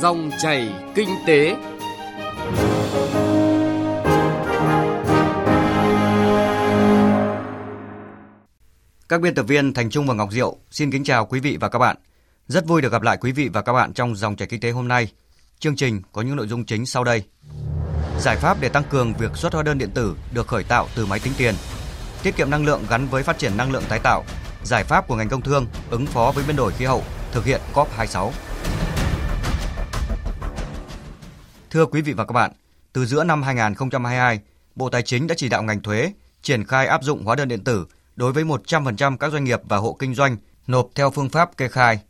Dòng chảy kinh tế. Các biên tập viên Thành Trung và Ngọc Diệu xin kính chào quý vị và các bạn. Rất vui được gặp lại quý vị và các bạn trong dòng chảy kinh tế hôm nay. Chương trình có những nội dung chính sau đây. Giải pháp để tăng cường việc xuất hóa đơn điện tử được khởi tạo từ máy tính tiền. Tiết kiệm năng lượng gắn với phát triển năng lượng tái tạo. Giải pháp của ngành công thương ứng phó với biến đổi khí hậu, thực hiện COP26. Thưa quý vị và các bạn, từ giữa năm 2022, Bộ Tài chính đã chỉ đạo ngành thuế triển khai áp dụng hóa đơn điện tử đối với 100% các doanh nghiệp và hộ kinh doanh nộp theo phương pháp kê khai.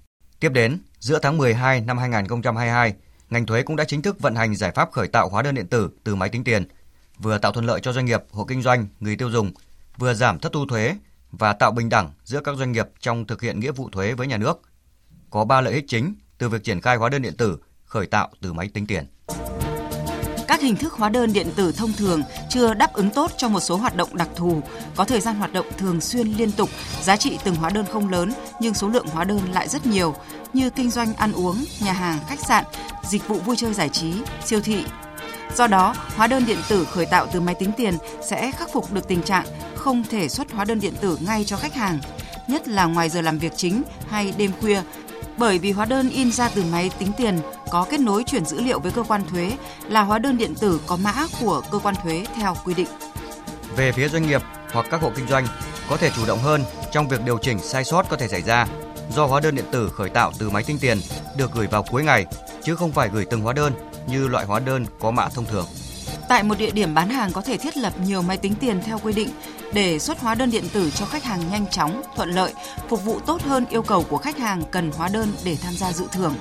Tiếp đến, giữa tháng 12 năm 2022, ngành thuế cũng đã chính thức vận hành giải pháp khởi tạo hóa đơn điện tử từ máy tính tiền, vừa tạo thuận lợi cho doanh nghiệp, hộ kinh doanh, người tiêu dùng, vừa giảm thất thu thuế và tạo bình đẳng giữa các doanh nghiệp trong thực hiện nghĩa vụ thuế với nhà nước. Có 3 lợi ích chính từ việc triển khai hóa đơn điện tử khởi tạo từ máy tính tiền. Các hình thức hóa đơn điện tử thông thường chưa đáp ứng tốt cho một số hoạt động đặc thù, có thời gian hoạt động thường xuyên liên tục, giá trị từng hóa đơn không lớn nhưng số lượng hóa đơn lại rất nhiều, như kinh doanh ăn uống, nhà hàng, khách sạn, dịch vụ vui chơi giải trí, siêu thị. Do đó, hóa đơn điện tử khởi tạo từ máy tính tiền sẽ khắc phục được tình trạng không thể xuất hóa đơn điện tử ngay cho khách hàng, nhất là ngoài giờ làm việc chính hay đêm khuya bởi vì hóa đơn in ra từ máy tính tiền, có kết nối chuyển dữ liệu với cơ quan thuế là hóa đơn điện tử có mã của cơ quan thuế theo quy định. Về phía doanh nghiệp hoặc các hộ kinh doanh, có thể chủ động hơn trong việc điều chỉnh sai sót có thể xảy ra do hóa đơn điện tử khởi tạo từ máy tính tiền được gửi vào cuối ngày, chứ không phải gửi từng hóa đơn như loại hóa đơn có mã thông thường. Tại một địa điểm bán hàng có thể thiết lập nhiều máy tính tiền theo quy định để xuất hóa đơn điện tử cho khách hàng nhanh chóng, thuận lợi, phục vụ tốt hơn yêu cầu của khách hàng cần hóa đơn để tham gia dự thưởng.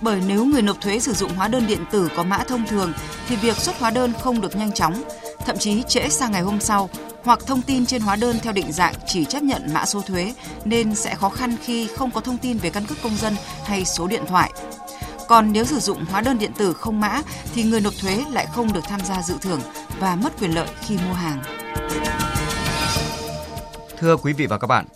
Bởi nếu người nộp thuế sử dụng hóa đơn điện tử có mã thông thường thì việc xuất hóa đơn không được nhanh chóng, thậm chí trễ sang ngày hôm sau hoặc thông tin trên hóa đơn theo định dạng chỉ chấp nhận mã số thuế nên sẽ khó khăn khi không có thông tin về căn cước công dân hay số điện thoại. Còn nếu sử dụng hóa đơn điện tử không mã thì người nộp thuế lại không được tham gia dự thưởng và mất quyền lợi khi mua hàng. Thưa quý vị và các bạn,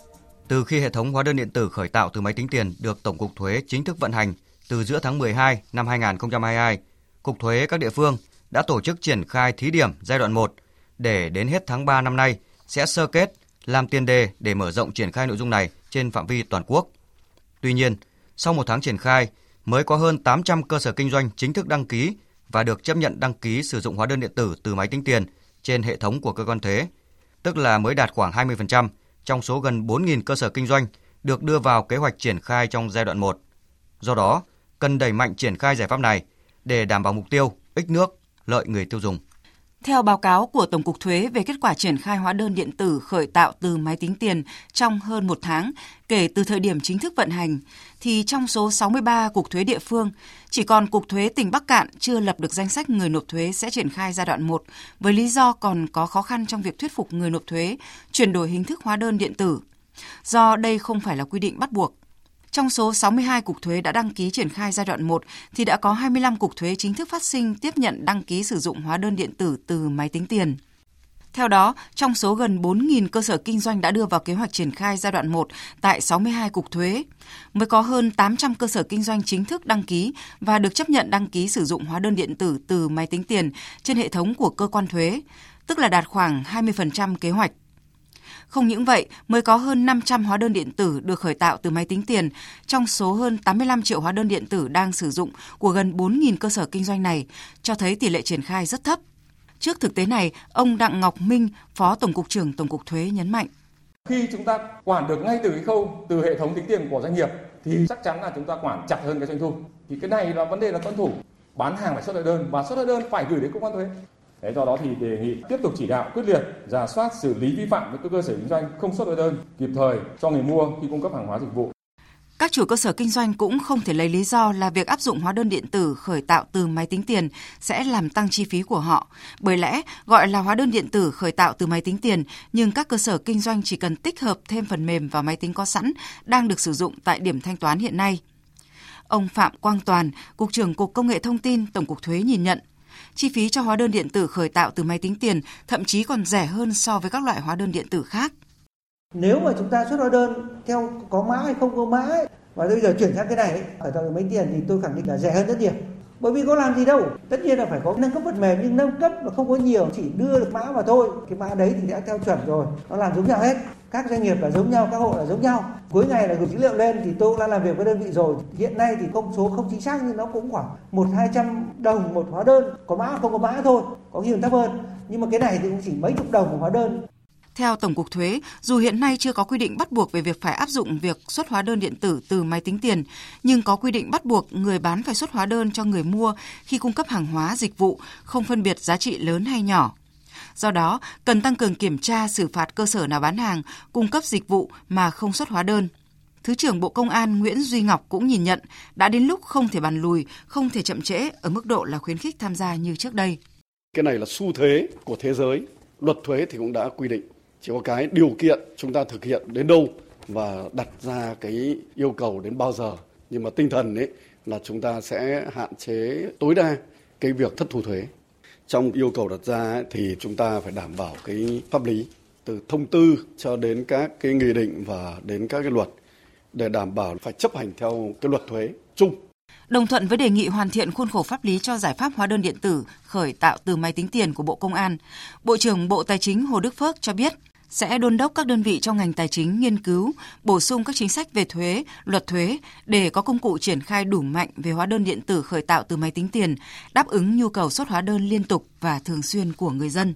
từ khi hệ thống hóa đơn điện tử khởi tạo từ máy tính tiền được Tổng cục Thuế chính thức vận hành từ giữa tháng 12 năm 2022, Cục Thuế các địa phương đã tổ chức triển khai thí điểm giai đoạn 1 để đến hết tháng 3 năm nay sẽ sơ kết làm tiền đề để mở rộng triển khai nội dung này trên phạm vi toàn quốc. Tuy nhiên, sau một tháng triển khai, mới có hơn 800 cơ sở kinh doanh chính thức đăng ký và được chấp nhận đăng ký sử dụng hóa đơn điện tử từ máy tính tiền trên hệ thống của cơ quan thuế, tức là mới đạt khoảng 20% trong số gần 4.000 cơ sở kinh doanh được đưa vào kế hoạch triển khai trong giai đoạn 1. Do đó, cần đẩy mạnh triển khai giải pháp này để đảm bảo mục tiêu ích nước, lợi người tiêu dùng. Theo báo cáo của Tổng cục Thuế về kết quả triển khai hóa đơn điện tử khởi tạo từ máy tính tiền trong hơn một tháng kể từ thời điểm chính thức vận hành, thì trong số 63 cục thuế địa phương, chỉ còn Cục Thuế tỉnh Bắc Cạn chưa lập được danh sách người nộp thuế sẽ triển khai giai đoạn 1 với lý do còn có khó khăn trong việc thuyết phục người nộp thuế chuyển đổi hình thức hóa đơn điện tử. Do đây không phải là quy định bắt buộc. Trong số 62 cục thuế đã đăng ký triển khai giai đoạn 1 thì đã có 25 cục thuế chính thức phát sinh tiếp nhận đăng ký sử dụng hóa đơn điện tử từ máy tính tiền. Theo đó, trong số gần 4.000 cơ sở kinh doanh đã đưa vào kế hoạch triển khai giai đoạn 1 tại 62 cục thuế, mới có hơn 800 cơ sở kinh doanh chính thức đăng ký và được chấp nhận đăng ký sử dụng hóa đơn điện tử từ máy tính tiền trên hệ thống của cơ quan thuế, tức là đạt khoảng 20% kế hoạch. Không những vậy, mới có hơn 500 hóa đơn điện tử được khởi tạo từ máy tính tiền, trong số hơn 85 triệu hóa đơn điện tử đang sử dụng của gần 4.000 cơ sở kinh doanh này, cho thấy tỷ lệ triển khai rất thấp. Trước thực tế này, ông Đặng Ngọc Minh, Phó Tổng cục trưởng Tổng cục Thuế nhấn mạnh. Khi chúng ta quản được ngay từ cái khâu từ hệ thống tính tiền của doanh nghiệp thì chắc chắn là chúng ta quản chặt hơn cái doanh thu. Thì cái này là vấn đề là tuân thủ. Bán hàng phải xuất hóa đơn và xuất hóa đơn phải gửi đến cơ quan thuế. Thế do đó thì đề nghị tiếp tục chỉ đạo quyết liệt, giả soát xử lý vi phạm với các cơ sở kinh doanh không xuất hóa đơn kịp thời cho người mua khi cung cấp hàng hóa dịch vụ. Các chủ cơ sở kinh doanh cũng không thể lấy lý do là việc áp dụng hóa đơn điện tử khởi tạo từ máy tính tiền sẽ làm tăng chi phí của họ. Bởi lẽ, gọi là hóa đơn điện tử khởi tạo từ máy tính tiền, nhưng các cơ sở kinh doanh chỉ cần tích hợp thêm phần mềm vào máy tính có sẵn đang được sử dụng tại điểm thanh toán hiện nay. Ông Phạm Quang Toàn, Cục trưởng Cục Công nghệ Thông tin Tổng cục Thuế nhìn nhận, chi phí cho hóa đơn điện tử khởi tạo từ máy tính tiền thậm chí còn rẻ hơn so với các loại hóa đơn điện tử khác. Nếu mà chúng ta xuất hóa đơn theo có mã hay không có mã ấy, và bây giờ chuyển sang cái này ấy, khởi tạo mấy tiền thì tôi khẳng định là rẻ hơn rất nhiều. Bởi vì có làm gì đâu tất nhiên là phải có nâng cấp phần mềm nhưng nâng cấp mà không có nhiều chỉ đưa được mã vào thôi. Cái mã đấy thì đã theo chuẩn rồi nó làm giống nhau hết các doanh nghiệp là giống nhau các hộ là giống nhau. Cuối ngày là gửi dữ liệu lên thì tôi cũng đã làm việc với đơn vị rồi. Hiện nay thì công số không chính xác nhưng nó cũng khoảng một hai trăm đồng một hóa đơn. Có mã không có mã thôi có khi còn thấp hơn. Nhưng mà cái này thì cũng chỉ mấy chục đồng một hóa đơn. Theo Tổng cục Thuế, dù hiện nay chưa có quy định bắt buộc về việc phải áp dụng việc xuất hóa đơn điện tử từ máy tính tiền, nhưng có quy định bắt buộc người bán phải xuất hóa đơn cho người mua khi cung cấp hàng hóa dịch vụ, không phân biệt giá trị lớn hay nhỏ. Do đó, cần tăng cường kiểm tra xử phạt cơ sở nào bán hàng, cung cấp dịch vụ mà không xuất hóa đơn. Thứ trưởng Bộ Công an Nguyễn Duy Ngọc cũng nhìn nhận đã đến lúc không thể bàn lùi, không thể chậm trễ ở mức độ là khuyến khích tham gia như trước đây. Cái này là xu thế của thế giới. Luật thuế thì cũng đã quy định chỉ có cái điều kiện chúng ta thực hiện đến đâu và đặt ra cái yêu cầu đến bao giờ nhưng mà tinh thần ấy là chúng ta sẽ hạn chế tối đa cái việc thất thu thuế trong yêu cầu đặt ra thì chúng ta phải đảm bảo cái pháp lý từ thông tư cho đến các cái nghị định và đến các cái luật để đảm bảo phải chấp hành theo cái luật thuế chung đồng thuận với đề nghị hoàn thiện khuôn khổ pháp lý cho giải pháp hóa đơn điện tử khởi tạo từ máy tính tiền của Bộ Công an. Bộ trưởng Bộ Tài chính Hồ Đức Phước cho biết, sẽ đôn đốc các đơn vị trong ngành tài chính nghiên cứu, bổ sung các chính sách về thuế, luật thuế để có công cụ triển khai đủ mạnh về hóa đơn điện tử khởi tạo từ máy tính tiền, đáp ứng nhu cầu xuất hóa đơn liên tục và thường xuyên của người dân.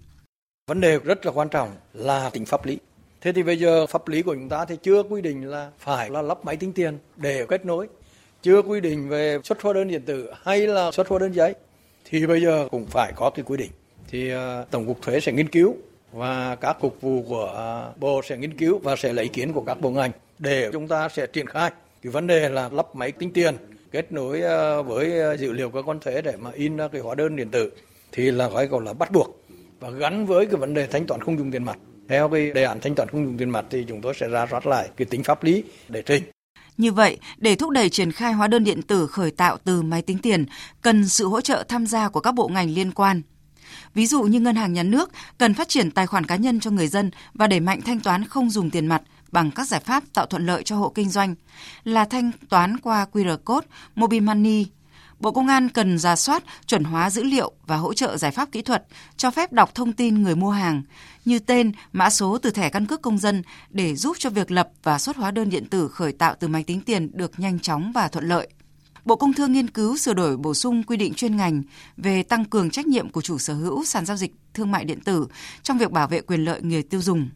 Vấn đề rất là quan trọng là tính pháp lý. Thế thì bây giờ pháp lý của chúng ta thì chưa quy định là phải là lắp máy tính tiền để kết nối, chưa quy định về xuất hóa đơn điện tử hay là xuất hóa đơn giấy thì bây giờ cũng phải có cái quy định. Thì ờ, tổng cục thuế sẽ nghiên cứu và các cục vụ của à, bộ sẽ nghiên cứu và sẽ lấy ý kiến của các bộ ngành để chúng ta sẽ triển khai. Cái vấn đề là lắp máy tính tiền kết nối à, với à, dữ liệu cơ quan thuế để mà in cái hóa đơn điện tử thì là gọi gọi là bắt buộc và gắn với cái vấn đề thanh toán không dùng tiền mặt. Theo cái đề án thanh toán không dùng tiền mặt thì chúng tôi sẽ ra soát lại cái tính pháp lý để trình. Như vậy, để thúc đẩy triển khai hóa đơn điện tử khởi tạo từ máy tính tiền, cần sự hỗ trợ tham gia của các bộ ngành liên quan. Ví dụ như ngân hàng nhà nước cần phát triển tài khoản cá nhân cho người dân và đẩy mạnh thanh toán không dùng tiền mặt bằng các giải pháp tạo thuận lợi cho hộ kinh doanh là thanh toán qua QR code, mobile money. Bộ Công an cần ra soát, chuẩn hóa dữ liệu và hỗ trợ giải pháp kỹ thuật cho phép đọc thông tin người mua hàng như tên, mã số từ thẻ căn cước công dân để giúp cho việc lập và xuất hóa đơn điện tử khởi tạo từ máy tính tiền được nhanh chóng và thuận lợi. Bộ Công Thương nghiên cứu sửa đổi bổ sung quy định chuyên ngành về tăng cường trách nhiệm của chủ sở hữu sàn giao dịch thương mại điện tử trong việc bảo vệ quyền lợi người tiêu dùng.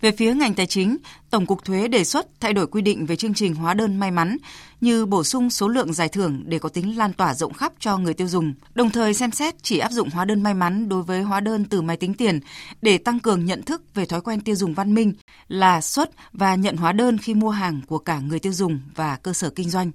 Về phía ngành tài chính, Tổng cục Thuế đề xuất thay đổi quy định về chương trình hóa đơn may mắn như bổ sung số lượng giải thưởng để có tính lan tỏa rộng khắp cho người tiêu dùng, đồng thời xem xét chỉ áp dụng hóa đơn may mắn đối với hóa đơn từ máy tính tiền để tăng cường nhận thức về thói quen tiêu dùng văn minh là xuất và nhận hóa đơn khi mua hàng của cả người tiêu dùng và cơ sở kinh doanh.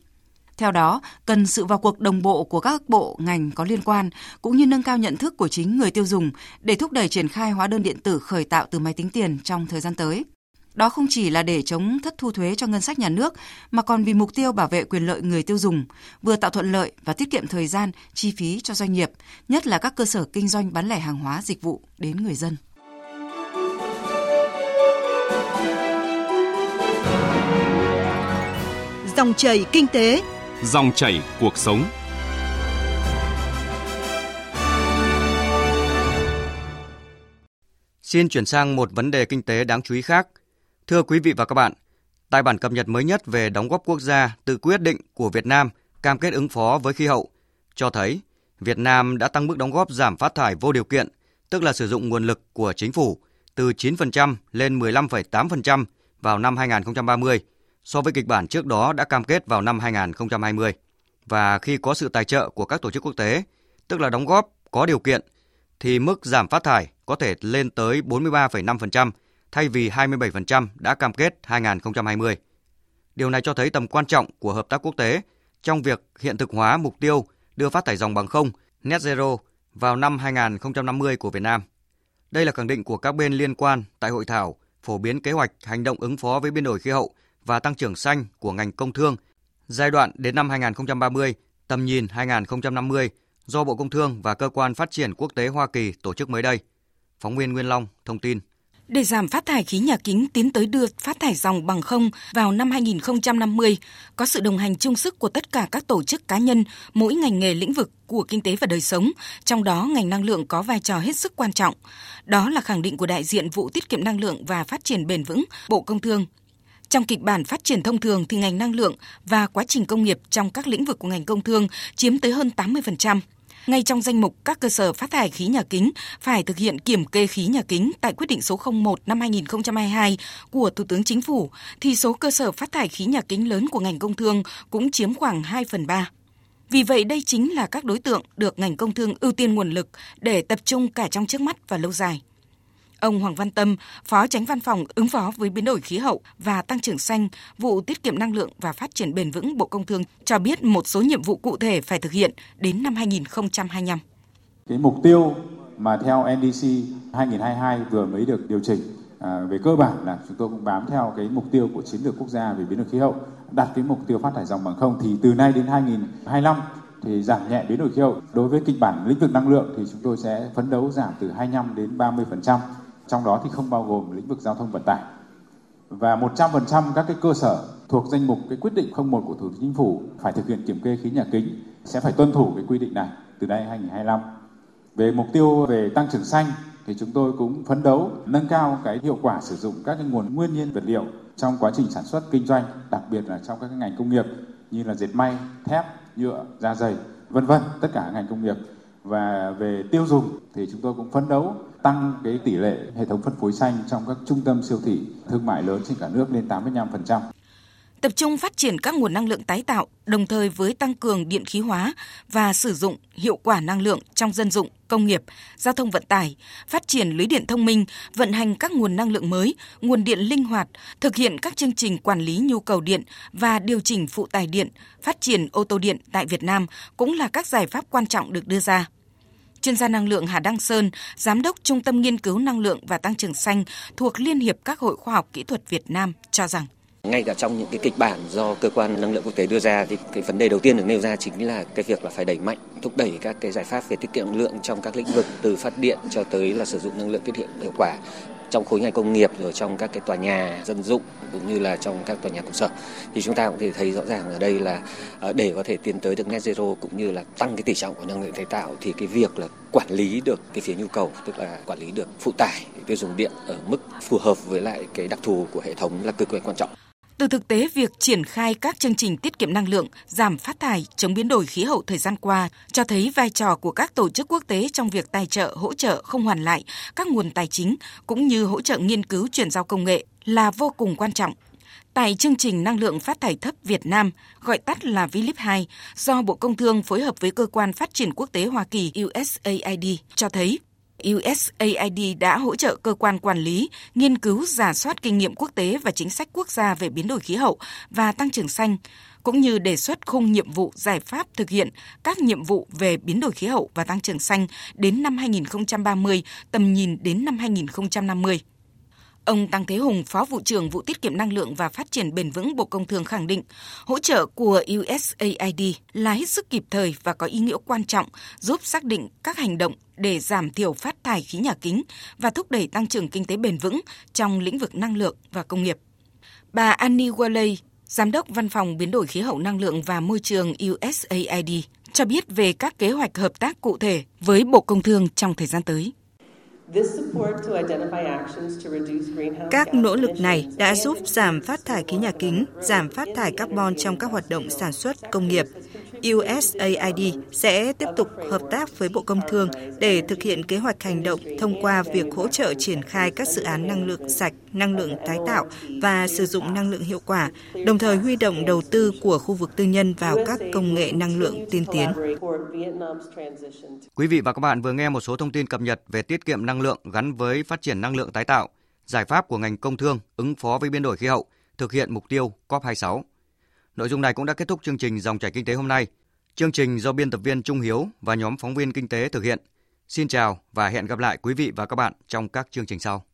Theo đó, cần sự vào cuộc đồng bộ của các bộ ngành có liên quan cũng như nâng cao nhận thức của chính người tiêu dùng để thúc đẩy triển khai hóa đơn điện tử khởi tạo từ máy tính tiền trong thời gian tới. Đó không chỉ là để chống thất thu thuế cho ngân sách nhà nước mà còn vì mục tiêu bảo vệ quyền lợi người tiêu dùng, vừa tạo thuận lợi và tiết kiệm thời gian, chi phí cho doanh nghiệp, nhất là các cơ sở kinh doanh bán lẻ hàng hóa dịch vụ đến người dân. Dòng chảy kinh tế Dòng chảy cuộc sống. Xin chuyển sang một vấn đề kinh tế đáng chú ý khác. Thưa quý vị và các bạn, tại bản cập nhật mới nhất về đóng góp quốc gia tự quyết định của Việt Nam cam kết ứng phó với khí hậu cho thấy Việt Nam đã tăng mức đóng góp giảm phát thải vô điều kiện, tức là sử dụng nguồn lực của chính phủ từ 9% lên 15,8% vào năm 2030 so với kịch bản trước đó đã cam kết vào năm 2020. Và khi có sự tài trợ của các tổ chức quốc tế, tức là đóng góp có điều kiện, thì mức giảm phát thải có thể lên tới 43,5% thay vì 27% đã cam kết 2020. Điều này cho thấy tầm quan trọng của hợp tác quốc tế trong việc hiện thực hóa mục tiêu đưa phát thải dòng bằng không net zero vào năm 2050 của Việt Nam. Đây là khẳng định của các bên liên quan tại hội thảo phổ biến kế hoạch hành động ứng phó với biến đổi khí hậu và tăng trưởng xanh của ngành công thương giai đoạn đến năm 2030, tầm nhìn 2050 do Bộ Công Thương và Cơ quan Phát triển Quốc tế Hoa Kỳ tổ chức mới đây. Phóng viên Nguyên Long thông tin. Để giảm phát thải khí nhà kính tiến tới đưa phát thải dòng bằng không vào năm 2050, có sự đồng hành chung sức của tất cả các tổ chức cá nhân, mỗi ngành nghề lĩnh vực của kinh tế và đời sống, trong đó ngành năng lượng có vai trò hết sức quan trọng. Đó là khẳng định của đại diện vụ tiết kiệm năng lượng và phát triển bền vững Bộ Công Thương. Trong kịch bản phát triển thông thường thì ngành năng lượng và quá trình công nghiệp trong các lĩnh vực của ngành công thương chiếm tới hơn 80% ngay trong danh mục các cơ sở phát thải khí nhà kính phải thực hiện kiểm kê khí nhà kính tại quyết định số 01 năm 2022 của Thủ tướng Chính phủ, thì số cơ sở phát thải khí nhà kính lớn của ngành công thương cũng chiếm khoảng 2 phần 3. Vì vậy đây chính là các đối tượng được ngành công thương ưu tiên nguồn lực để tập trung cả trong trước mắt và lâu dài. Ông Hoàng Văn Tâm, Phó Tránh Văn phòng ứng phó với biến đổi khí hậu và tăng trưởng xanh, vụ tiết kiệm năng lượng và phát triển bền vững Bộ Công Thương cho biết một số nhiệm vụ cụ thể phải thực hiện đến năm 2025. Cái mục tiêu mà theo NDC 2022 vừa mới được điều chỉnh à, về cơ bản là chúng tôi cũng bám theo cái mục tiêu của chiến lược quốc gia về biến đổi khí hậu đặt cái mục tiêu phát thải dòng bằng không thì từ nay đến 2025 thì giảm nhẹ biến đổi khí hậu. Đối với kịch bản lĩnh vực năng lượng thì chúng tôi sẽ phấn đấu giảm từ 25 đến 30% trong đó thì không bao gồm lĩnh vực giao thông vận tải. Và 100% các cái cơ sở thuộc danh mục cái quyết định 01 của Thủ tướng Chính phủ phải thực hiện kiểm kê khí nhà kính sẽ phải tuân thủ cái quy định này từ nay 2025. Về mục tiêu về tăng trưởng xanh thì chúng tôi cũng phấn đấu nâng cao cái hiệu quả sử dụng các cái nguồn nguyên nhiên vật liệu trong quá trình sản xuất kinh doanh, đặc biệt là trong các cái ngành công nghiệp như là dệt may, thép, nhựa, da dày, vân vân, tất cả ngành công nghiệp. Và về tiêu dùng thì chúng tôi cũng phấn đấu tăng cái tỷ lệ hệ thống phân phối xanh trong các trung tâm siêu thị thương mại lớn trên cả nước lên 85%. Tập trung phát triển các nguồn năng lượng tái tạo, đồng thời với tăng cường điện khí hóa và sử dụng hiệu quả năng lượng trong dân dụng, công nghiệp, giao thông vận tải, phát triển lưới điện thông minh, vận hành các nguồn năng lượng mới, nguồn điện linh hoạt, thực hiện các chương trình quản lý nhu cầu điện và điều chỉnh phụ tải điện, phát triển ô tô điện tại Việt Nam cũng là các giải pháp quan trọng được đưa ra chuyên gia năng lượng Hà Đăng Sơn, giám đốc Trung tâm Nghiên cứu Năng lượng và Tăng trưởng xanh thuộc Liên hiệp các hội khoa học kỹ thuật Việt Nam cho rằng. Ngay cả trong những cái kịch bản do cơ quan năng lượng quốc tế đưa ra thì cái vấn đề đầu tiên được nêu ra chính là cái việc là phải đẩy mạnh thúc đẩy các cái giải pháp về tiết kiệm năng lượng trong các lĩnh vực từ phát điện cho tới là sử dụng năng lượng tiết kiệm hiệu quả trong khối ngành công nghiệp rồi trong các cái tòa nhà dân dụng cũng như là trong các tòa nhà công sở thì chúng ta cũng thể thấy rõ ràng ở đây là ờ, để có thể tiến tới được net zero cũng như là tăng cái tỷ trọng của năng lượng tái tạo thì cái việc là quản lý được cái phía nhu cầu, tức là quản lý được phụ tải tiêu dùng điện ở mức phù hợp với lại cái đặc thù của hệ thống là cực kỳ quan trọng. Từ thực tế việc triển khai các chương trình tiết kiệm năng lượng, giảm phát thải, chống biến đổi khí hậu thời gian qua cho thấy vai trò của các tổ chức quốc tế trong việc tài trợ, hỗ trợ không hoàn lại các nguồn tài chính cũng như hỗ trợ nghiên cứu chuyển giao công nghệ là vô cùng quan trọng. Tại chương trình năng lượng phát thải thấp Việt Nam, gọi tắt là VLIP 2, do Bộ Công Thương phối hợp với Cơ quan Phát triển Quốc tế Hoa Kỳ USAID cho thấy USAID đã hỗ trợ cơ quan quản lý nghiên cứu giả soát kinh nghiệm quốc tế và chính sách quốc gia về biến đổi khí hậu và tăng trưởng xanh, cũng như đề xuất khung nhiệm vụ giải pháp thực hiện các nhiệm vụ về biến đổi khí hậu và tăng trưởng xanh đến năm 2030, tầm nhìn đến năm 2050. Ông Tăng Thế Hùng, Phó vụ trưởng vụ tiết kiệm năng lượng và phát triển bền vững Bộ Công Thương khẳng định, hỗ trợ của USAID là hết sức kịp thời và có ý nghĩa quan trọng giúp xác định các hành động để giảm thiểu phát thải khí nhà kính và thúc đẩy tăng trưởng kinh tế bền vững trong lĩnh vực năng lượng và công nghiệp. Bà Annie Waley, Giám đốc Văn phòng Biến đổi khí hậu năng lượng và môi trường USAID, cho biết về các kế hoạch hợp tác cụ thể với Bộ Công Thương trong thời gian tới. Các nỗ lực này đã giúp giảm phát thải khí nhà kính, giảm phát thải carbon trong các hoạt động sản xuất công nghiệp. USAID sẽ tiếp tục hợp tác với Bộ Công Thương để thực hiện kế hoạch hành động thông qua việc hỗ trợ triển khai các dự án năng lượng sạch, năng lượng tái tạo và sử dụng năng lượng hiệu quả, đồng thời huy động đầu tư của khu vực tư nhân vào các công nghệ năng lượng tiên tiến. Quý vị và các bạn vừa nghe một số thông tin cập nhật về tiết kiệm năng lượng gắn với phát triển năng lượng tái tạo, giải pháp của ngành công thương ứng phó với biến đổi khí hậu, thực hiện mục tiêu COP26. Nội dung này cũng đã kết thúc chương trình Dòng chảy kinh tế hôm nay. Chương trình do biên tập viên Trung Hiếu và nhóm phóng viên kinh tế thực hiện. Xin chào và hẹn gặp lại quý vị và các bạn trong các chương trình sau.